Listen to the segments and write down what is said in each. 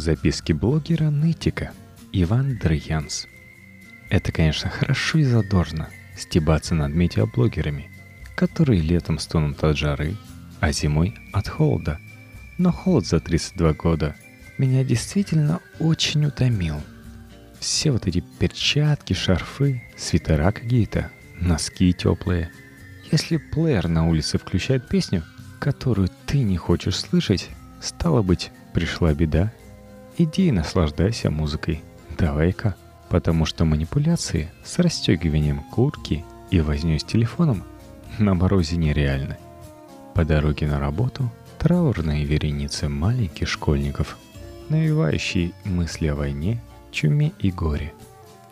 Записки блогера Нытика. Иван Дрянс. Это, конечно, хорошо и задорно стебаться над медиаблогерами, которые летом стонут от жары, а зимой от холода. Но холод за 32 года меня действительно очень утомил. Все вот эти перчатки, шарфы, свитера какие-то, носки теплые. Если плеер на улице включает песню, которую ты не хочешь слышать, стало быть, пришла беда Иди и наслаждайся музыкой. Давай-ка. Потому что манипуляции с расстегиванием куртки и вознёй с телефоном на морозе нереальны. По дороге на работу траурные вереницы маленьких школьников, навевающие мысли о войне, чуме и горе.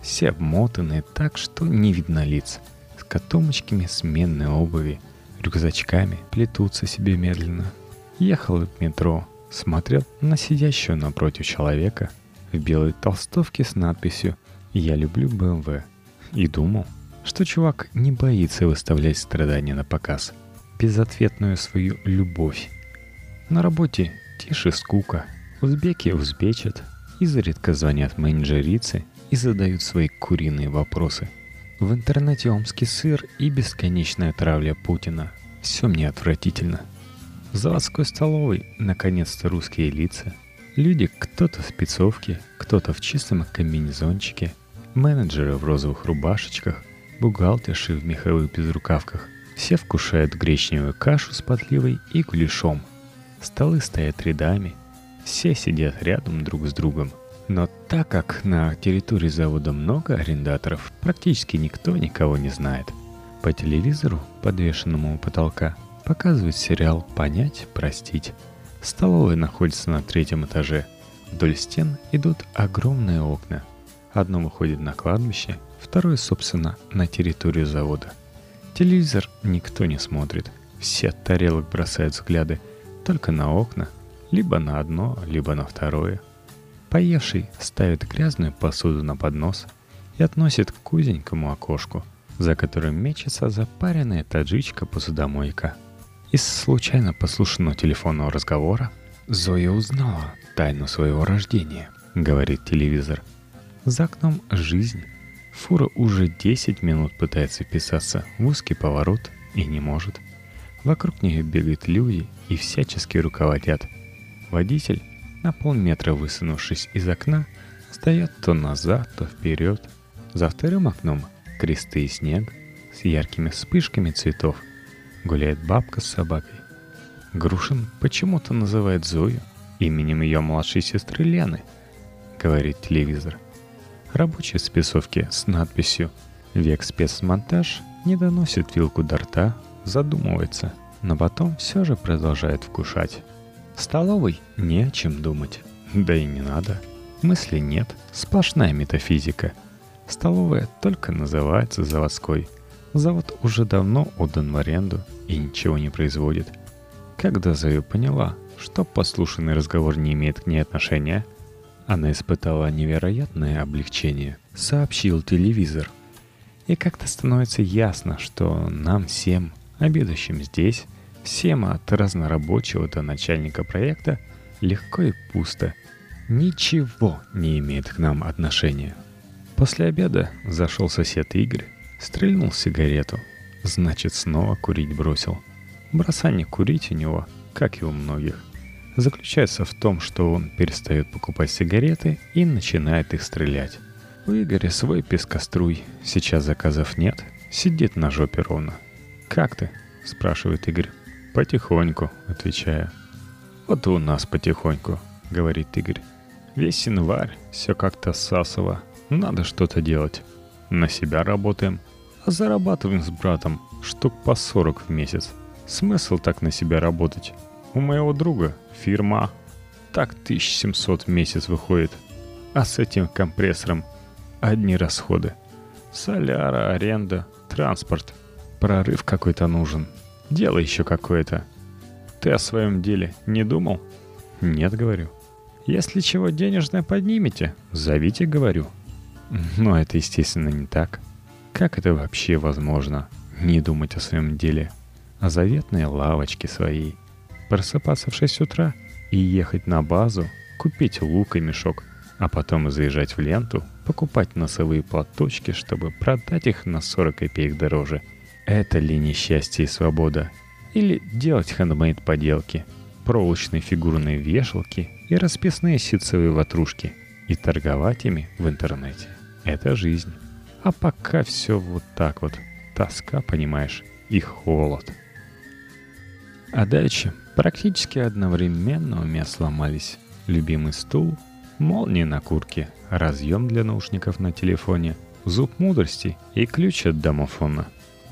Все обмотанные так, что не видно лиц, с котомочками сменной обуви, рюкзачками, плетутся себе медленно. Ехал в метро, смотрел на сидящего напротив человека в белой толстовке с надписью «Я люблю БМВ» и думал, что чувак не боится выставлять страдания на показ, безответную свою любовь. На работе тише скука, узбеки узбечат, изредка звонят менеджерицы и задают свои куриные вопросы. В интернете омский сыр и бесконечная травля Путина. Все мне отвратительно – в заводской столовой наконец-то русские лица. Люди кто-то в спецовке, кто-то в чистом комбинезончике, менеджеры в розовых рубашечках, бухгалтерши в меховых безрукавках. Все вкушают гречневую кашу с подливой и гуляшом. Столы стоят рядами, все сидят рядом друг с другом. Но так как на территории завода много арендаторов, практически никто никого не знает. По телевизору, подвешенному у потолка, Показывает сериал «Понять, простить». Столовая находится на третьем этаже. Вдоль стен идут огромные окна. Одно выходит на кладбище, второе, собственно, на территорию завода. Телевизор никто не смотрит. Все от тарелок бросают взгляды только на окна, либо на одно, либо на второе. Поевший ставит грязную посуду на поднос и относит к узенькому окошку, за которым мечется запаренная таджичка-посудомойка – из случайно послушанного телефонного разговора Зоя узнала тайну своего рождения, говорит телевизор. За окном жизнь. Фура уже 10 минут пытается вписаться в узкий поворот и не может. Вокруг нее бегают люди и всячески руководят. Водитель, на полметра высунувшись из окна, стоят то назад, то вперед. За вторым окном кресты и снег с яркими вспышками цветов – гуляет бабка с собакой. Грушин почему-то называет Зою именем ее младшей сестры Лены, говорит телевизор. Рабочий спецовки с надписью «Век спецмонтаж» не доносит вилку до рта, задумывается, но потом все же продолжает вкушать. В столовой не о чем думать, да и не надо. Мысли нет, сплошная метафизика. Столовая только называется заводской – Завод уже давно отдан в аренду и ничего не производит. Когда Зоя поняла, что послушанный разговор не имеет к ней отношения, она испытала невероятное облегчение, сообщил телевизор. И как-то становится ясно, что нам всем, обедающим здесь, всем от разнорабочего до начальника проекта, легко и пусто. Ничего не имеет к нам отношения. После обеда зашел сосед Игорь Стрельнул сигарету. Значит, снова курить бросил. Бросание курить у него, как и у многих, заключается в том, что он перестает покупать сигареты и начинает их стрелять. У Игоря свой пескоструй, сейчас заказов нет, сидит на жопе ровно. «Как ты?» – спрашивает Игорь. «Потихоньку», – отвечаю. «Вот и у нас потихоньку», – говорит Игорь. «Весь январь, все как-то сасово, надо что-то делать. На себя работаем, зарабатываем с братом штук по 40 в месяц. Смысл так на себя работать? У моего друга фирма. Так 1700 в месяц выходит. А с этим компрессором одни расходы. Соляра, аренда, транспорт. Прорыв какой-то нужен. Дело еще какое-то. Ты о своем деле не думал? Нет, говорю. Если чего денежное поднимете, зовите, говорю. Но это, естественно, не так. Как это вообще возможно? Не думать о своем деле, о заветной лавочке своей. Просыпаться в 6 утра и ехать на базу, купить лук и мешок, а потом заезжать в ленту, покупать носовые платочки, чтобы продать их на 40 копеек дороже. Это ли не счастье и свобода? Или делать хендмейд поделки, проволочные фигурные вешалки и расписные ситцевые ватрушки и торговать ими в интернете. Это жизнь. А пока все вот так вот. Тоска, понимаешь, и холод. А дальше практически одновременно у меня сломались любимый стул, молния на куртке, разъем для наушников на телефоне, зуб мудрости и ключ от домофона.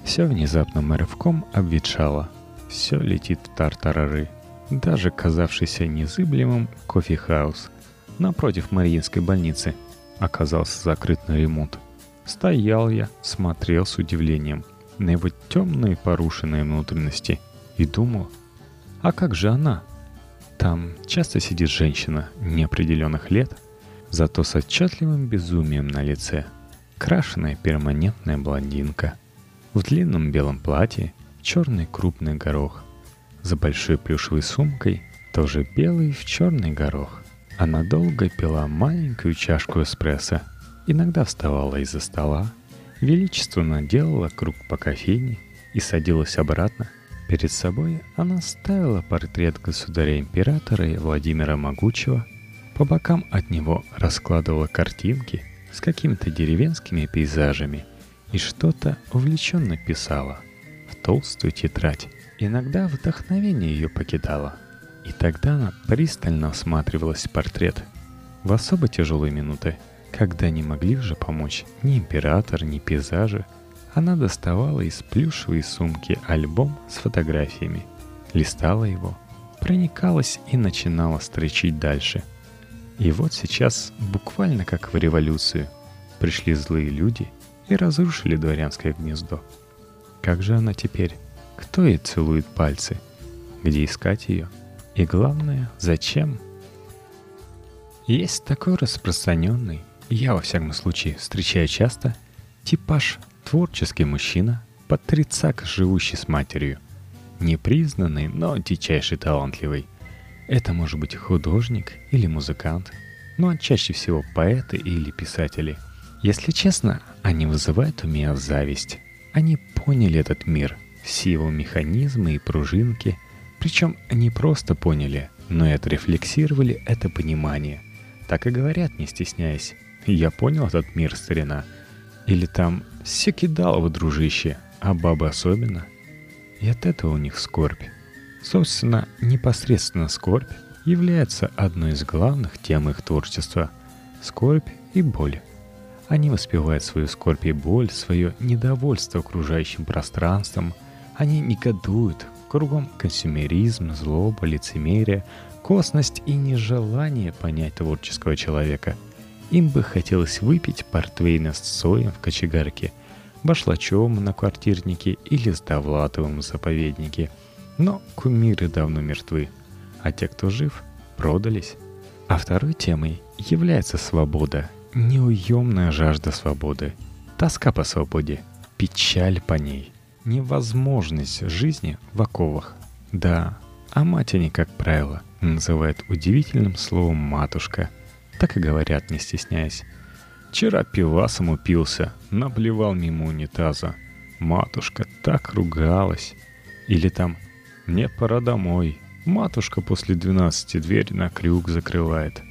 Все внезапно рывком обветшало. Все летит в тартарары. Даже казавшийся незыблемым кофехаус напротив Мариинской больницы оказался закрыт на ремонт. Стоял я, смотрел с удивлением на его темные порушенные внутренности и думал, а как же она? Там часто сидит женщина неопределенных лет, зато с отчетливым безумием на лице. Крашеная перманентная блондинка. В длинном белом платье черный крупный горох. За большой плюшевой сумкой тоже белый в черный горох. Она долго пила маленькую чашку эспрессо, иногда вставала из-за стола, величественно делала круг по кофейне и садилась обратно, Перед собой она ставила портрет государя-императора Владимира Могучего, по бокам от него раскладывала картинки с какими-то деревенскими пейзажами и что-то увлеченно писала в толстую тетрадь. Иногда вдохновение ее покидало, и тогда она пристально осматривалась в портрет. В особо тяжелые минуты, когда не могли уже помочь ни император, ни пейзажи – она доставала из плюшевой сумки альбом с фотографиями, листала его, проникалась и начинала строчить дальше. И вот сейчас, буквально как в революцию, пришли злые люди и разрушили дворянское гнездо. Как же она теперь? Кто ей целует пальцы? Где искать ее? И главное, зачем? Есть такой распространенный, я во всяком случае встречаю часто, типаж Творческий мужчина, под тридцак живущий с матерью. Непризнанный, но дичайший талантливый. Это может быть художник или музыкант, но чаще всего поэты или писатели. Если честно, они вызывают у меня зависть. Они поняли этот мир, все его механизмы и пружинки, причем не просто поняли, но и отрефлексировали это понимание. Так и говорят, не стесняясь. Я понял этот мир, старина. Или там все кидалово, дружище, а бабы особенно. И от этого у них скорбь. Собственно, непосредственно скорбь является одной из главных тем их творчества. Скорбь и боль. Они воспевают свою скорбь и боль, свое недовольство окружающим пространством. Они негодуют. Кругом консюмеризм, злоба, лицемерие, косность и нежелание понять творческого человека – им бы хотелось выпить портвейна с соем в кочегарке, башлачом на квартирнике или с Довлатовым в заповеднике. Но кумиры давно мертвы, а те, кто жив, продались. А второй темой является свобода, неуемная жажда свободы, тоска по свободе, печаль по ней, невозможность жизни в оковах. Да, а мать они, как правило, называют удивительным словом «матушка», так и говорят, не стесняясь. Вчера пивасом упился, наблевал мимо унитаза. Матушка так ругалась. Или там «Мне пора домой». Матушка после двенадцати дверь на крюк закрывает.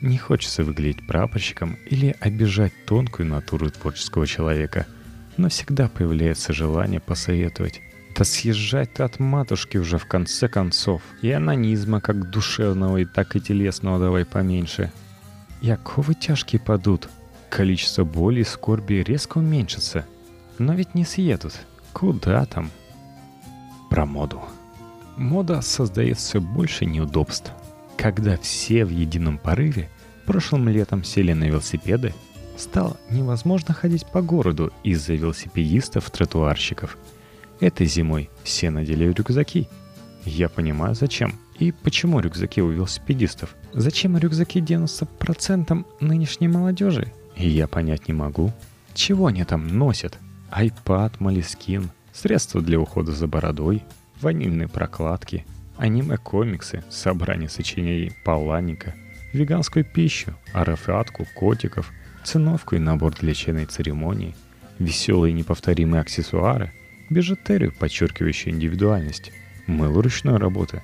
Не хочется выглядеть прапорщиком или обижать тонкую натуру творческого человека, но всегда появляется желание посоветовать. Да съезжать ты от матушки уже в конце концов. И анонизма как душевного, и так и телесного давай поменьше. И оковы тяжкие падут. Количество боли и скорби резко уменьшится. Но ведь не съедут. Куда там? Про моду. Мода создает все больше неудобств. Когда все в едином порыве прошлым летом сели на велосипеды, стало невозможно ходить по городу из-за велосипедистов-тротуарщиков – Этой зимой все надели рюкзаки. Я понимаю, зачем. И почему рюкзаки у велосипедистов? Зачем рюкзаки 90% нынешней молодежи? Я понять не могу. Чего они там носят? Айпад, Малискин, средства для ухода за бородой, ванильные прокладки, аниме-комиксы, собрание сочинений Паланика, веганскую пищу, арафатку, котиков, циновку и набор для чайной церемонии, веселые неповторимые аксессуары, бижутерию, подчеркивающую индивидуальность, мыло ручной работы.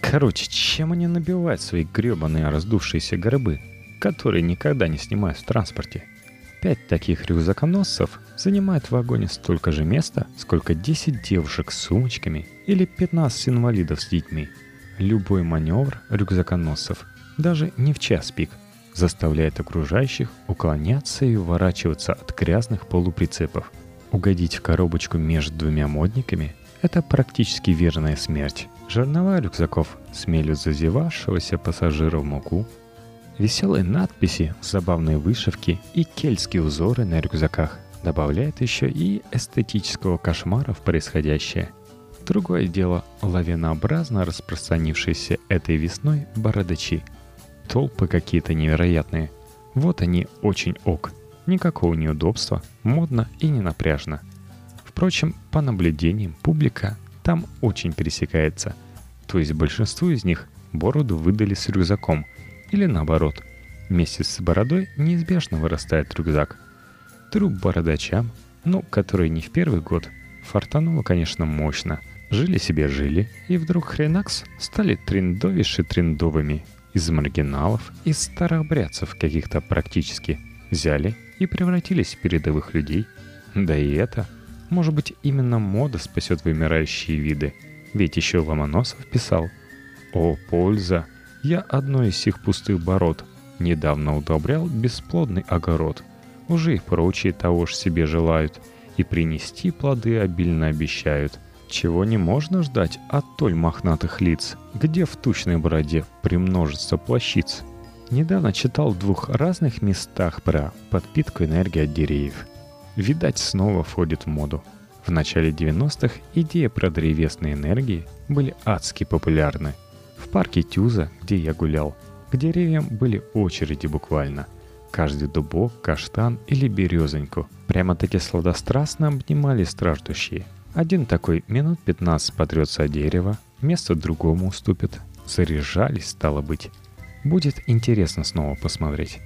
Короче, чем они набивают свои гребаные раздувшиеся гробы, которые никогда не снимают в транспорте? Пять таких рюкзаконосцев занимают в вагоне столько же места, сколько 10 девушек с сумочками или 15 инвалидов с детьми. Любой маневр рюкзаконосцев, даже не в час пик, заставляет окружающих уклоняться и уворачиваться от грязных полуприцепов. Угодить в коробочку между двумя модниками – это практически верная смерть. Жернова рюкзаков смелют зазевавшегося пассажира в муку. Веселые надписи, забавные вышивки и кельтские узоры на рюкзаках добавляют еще и эстетического кошмара в происходящее. Другое дело – лавинообразно распространившиеся этой весной бородачи. Толпы какие-то невероятные. Вот они очень ок. Никакого неудобства, модно и не напряжно. Впрочем, по наблюдениям, публика там очень пересекается. То есть большинству из них бороду выдали с рюкзаком. Или наоборот, вместе с бородой неизбежно вырастает рюкзак. Труп бородачам, ну, которые не в первый год, фартануло, конечно, мощно. Жили себе жили, и вдруг хренакс стали трендовиши трендовыми. Из маргиналов, из старых брядцев каких-то практически. Взяли и превратились в передовых людей. Да и это – может быть, именно мода спасет вымирающие виды. Ведь еще Ломоносов писал «О, польза! Я одной из сих пустых бород недавно удобрял бесплодный огород. Уже и прочие того ж себе желают, и принести плоды обильно обещают. Чего не можно ждать от толь мохнатых лиц, где в тучной бороде примножится плащиц. Недавно читал в двух разных местах про подпитку энергии от деревьев – видать, снова входит в моду. В начале 90-х идеи про древесные энергии были адски популярны. В парке Тюза, где я гулял, к деревьям были очереди буквально. Каждый дубок, каштан или березоньку прямо-таки сладострастно обнимали страждущие. Один такой минут 15 потрется дерево, место другому уступит. Заряжались, стало быть. Будет интересно снова посмотреть.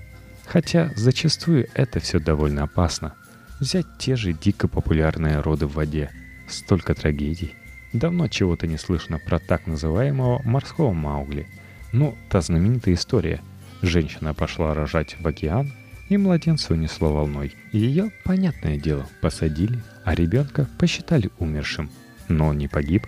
Хотя зачастую это все довольно опасно. Взять те же дико популярные роды в воде. Столько трагедий. Давно чего-то не слышно про так называемого морского Маугли. Ну, та знаменитая история. Женщина пошла рожать в океан, и младенца унесло волной. Ее, понятное дело, посадили, а ребенка посчитали умершим. Но он не погиб.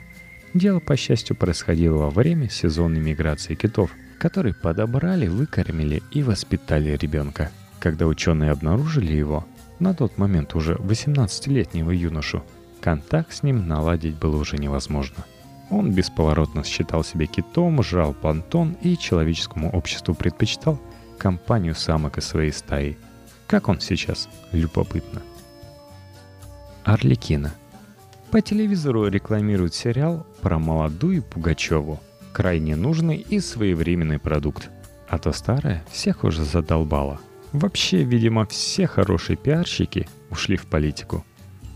Дело, по счастью, происходило во время сезонной миграции китов, которые подобрали, выкормили и воспитали ребенка. Когда ученые обнаружили его, на тот момент уже 18-летнего юношу, контакт с ним наладить было уже невозможно. Он бесповоротно считал себя китом, жрал планктон и человеческому обществу предпочитал компанию самок из своей стаи. Как он сейчас? Любопытно. Орликина. По телевизору рекламируют сериал про молодую Пугачеву. Крайне нужный и своевременный продукт. А то старое всех уже задолбало – Вообще, видимо, все хорошие пиарщики ушли в политику.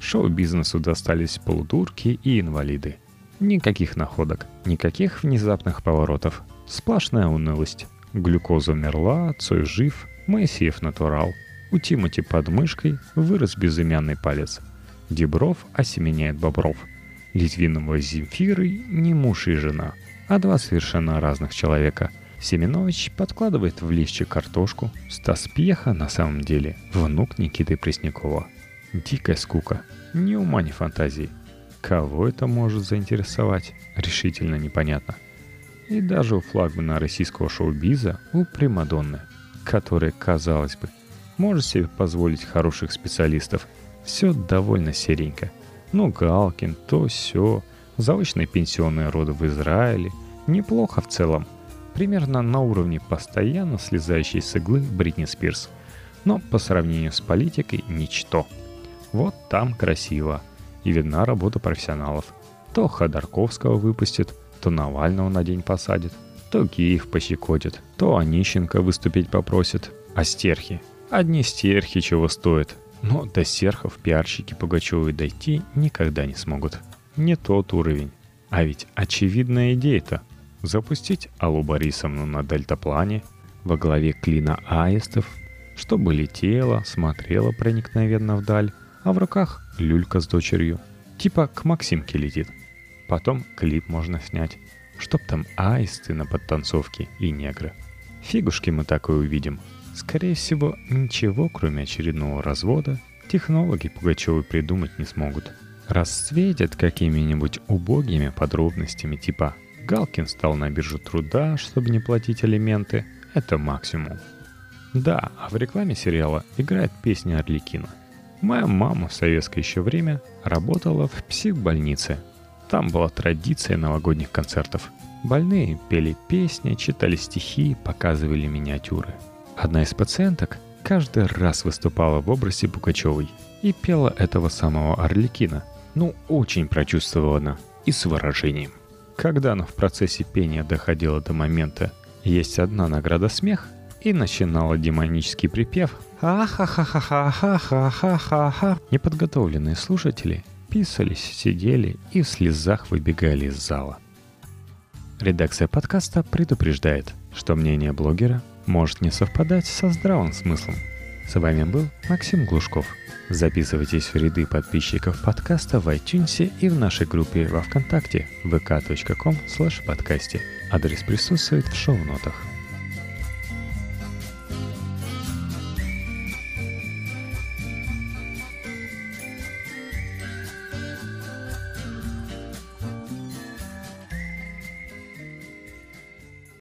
Шоу-бизнесу достались полудурки и инвалиды. Никаких находок, никаких внезапных поворотов. Сплошная унылость. Глюкоза умерла, Цой жив, Моисеев натурал. У Тимати под мышкой вырос безымянный палец. Дебров осеменяет бобров. Литвинова Земфиры не муж и жена, а два совершенно разных человека – Семенович подкладывает в листья картошку. Стас Пьеха на самом деле внук Никиты Преснякова. Дикая скука. Ни ума, ни фантазии. Кого это может заинтересовать, решительно непонятно. И даже у флагмана российского шоу-биза, у Примадонны, которая, казалось бы, может себе позволить хороших специалистов, все довольно серенько. Ну, Галкин, то все, заочные пенсионные роды в Израиле. Неплохо в целом – примерно на уровне постоянно слезающей с иглы Бритни Спирс. Но по сравнению с политикой ничто. Вот там красиво. И видна работа профессионалов. То Ходорковского выпустят, то Навального на день посадят, то Киев пощекотит, то Онищенко выступить попросит. А стерхи? Одни стерхи чего стоят. Но до серхов пиарщики Пугачевой дойти никогда не смогут. Не тот уровень. А ведь очевидная идея-то запустить Аллу Борисовну на дельтаплане, во главе клина аистов, чтобы летела, смотрела проникновенно вдаль, а в руках люлька с дочерью. Типа к Максимке летит. Потом клип можно снять, чтоб там аисты на подтанцовке и негры. Фигушки мы такое увидим. Скорее всего, ничего, кроме очередного развода, технологи Пугачевы придумать не смогут. Расцветят какими-нибудь убогими подробностями типа «Галкин стал на биржу труда, чтобы не платить алименты» — это максимум. Да, а в рекламе сериала играет песня Орликина. Моя мама в советское еще время работала в психбольнице. Там была традиция новогодних концертов. Больные пели песни, читали стихи, показывали миниатюры. Одна из пациенток каждый раз выступала в образе Пугачевой и пела этого самого Орликина. Ну, очень прочувствована и с выражением. Когда она в процессе пения доходила до момента «Есть одна награда смех», и начинала демонический припев «Ха-ха-ха-ха-ха-ха-ха-ха-ха». Неподготовленные слушатели писались, сидели и в слезах выбегали из зала. Редакция подкаста предупреждает, что мнение блогера может не совпадать со здравым смыслом. С вами был Максим Глушков. Записывайтесь в ряды подписчиков подкаста в iTunes и в нашей группе во Вконтакте vk.com подкасте. Адрес присутствует в шоу-нотах.